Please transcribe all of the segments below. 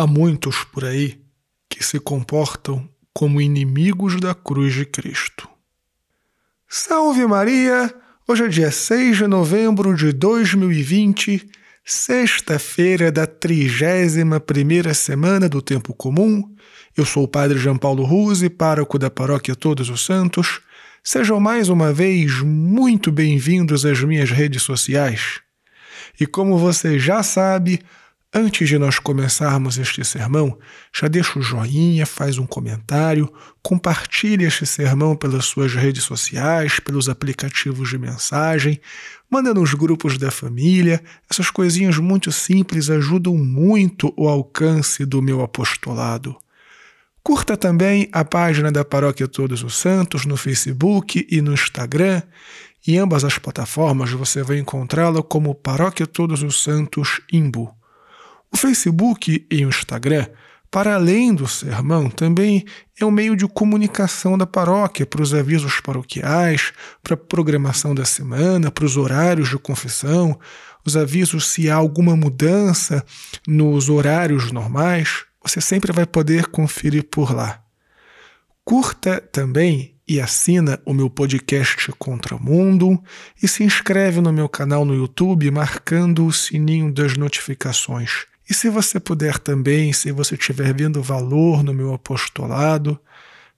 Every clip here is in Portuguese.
Há muitos por aí que se comportam como inimigos da cruz de Cristo. Salve Maria! Hoje é dia 6 de novembro de 2020, sexta-feira da 31ª semana do Tempo Comum. Eu sou o Padre João Paulo Ruse, pároco da Paróquia Todos os Santos. Sejam mais uma vez muito bem-vindos às minhas redes sociais. E como você já sabe, Antes de nós começarmos este sermão, já deixa o joinha, faz um comentário, compartilhe este sermão pelas suas redes sociais, pelos aplicativos de mensagem, manda nos grupos da família. Essas coisinhas muito simples ajudam muito o alcance do meu apostolado. Curta também a página da Paróquia Todos os Santos no Facebook e no Instagram. Em ambas as plataformas você vai encontrá-la como Paróquia Todos os Santos Imbu. O Facebook e o Instagram, para além do sermão, também é um meio de comunicação da paróquia para os avisos paroquiais, para a programação da semana, para os horários de confissão, os avisos se há alguma mudança nos horários normais, você sempre vai poder conferir por lá. Curta também e assina o meu podcast Contra o Mundo e se inscreve no meu canal no YouTube marcando o sininho das notificações. E se você puder também, se você estiver vendo valor no meu apostolado,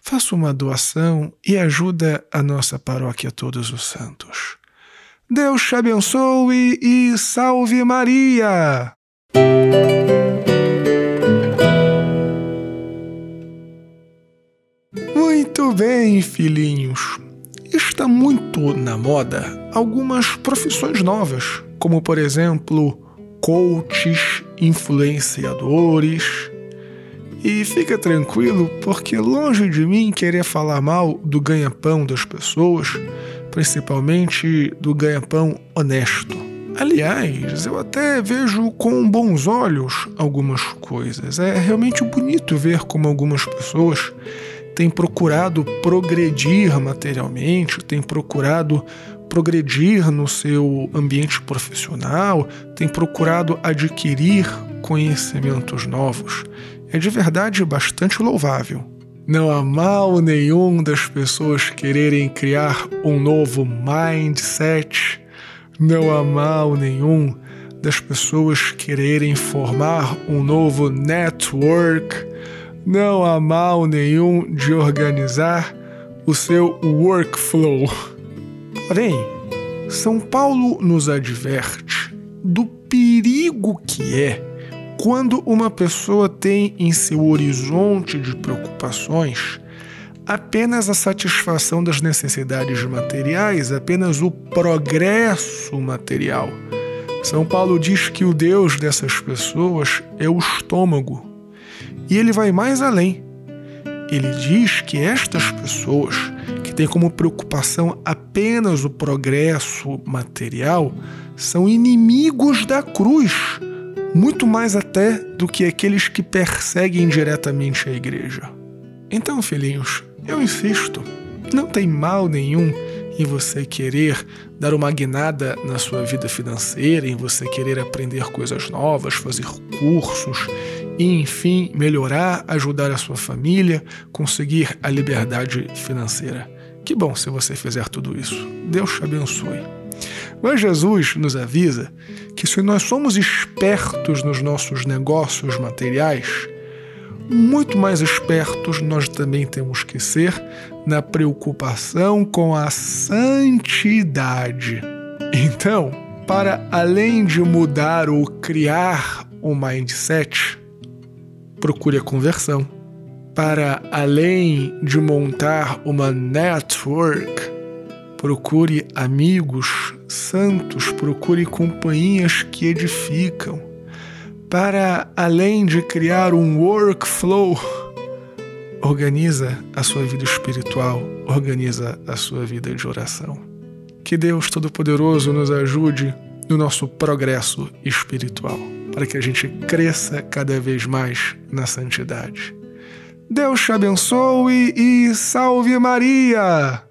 faça uma doação e ajuda a nossa paróquia Todos os Santos. Deus te abençoe e salve Maria! Muito bem, filhinhos. Está muito na moda algumas profissões novas, como por exemplo, coaches, influenciadores. E fica tranquilo, porque longe de mim querer falar mal do ganha-pão das pessoas, principalmente do ganha-pão honesto. Aliás, eu até vejo com bons olhos algumas coisas. É realmente bonito ver como algumas pessoas têm procurado progredir materialmente, têm procurado progredir no seu ambiente profissional, tem procurado adquirir conhecimentos novos. É de verdade bastante louvável. Não há mal nenhum das pessoas quererem criar um novo mindset. Não há mal nenhum das pessoas quererem formar um novo network. Não há mal nenhum de organizar o seu workflow. Porém, São Paulo nos adverte do perigo que é quando uma pessoa tem em seu horizonte de preocupações apenas a satisfação das necessidades materiais, apenas o progresso material. São Paulo diz que o Deus dessas pessoas é o estômago. E ele vai mais além. Ele diz que estas pessoas têm como preocupação apenas o progresso material, são inimigos da cruz, muito mais até do que aqueles que perseguem diretamente a igreja. Então, filhinhos, eu insisto, não tem mal nenhum em você querer dar uma guinada na sua vida financeira, em você querer aprender coisas novas, fazer cursos e, enfim, melhorar, ajudar a sua família, conseguir a liberdade financeira. Que bom se você fizer tudo isso. Deus te abençoe. Mas Jesus nos avisa que se nós somos espertos nos nossos negócios materiais, muito mais espertos nós também temos que ser na preocupação com a santidade. Então, para além de mudar ou criar um mindset, procure a conversão para além de montar uma network, procure amigos santos, procure companhias que edificam. Para além de criar um workflow, organiza a sua vida espiritual, organiza a sua vida de oração. Que Deus Todo-Poderoso nos ajude no nosso progresso espiritual, para que a gente cresça cada vez mais na santidade. Deus te abençoe e salve Maria!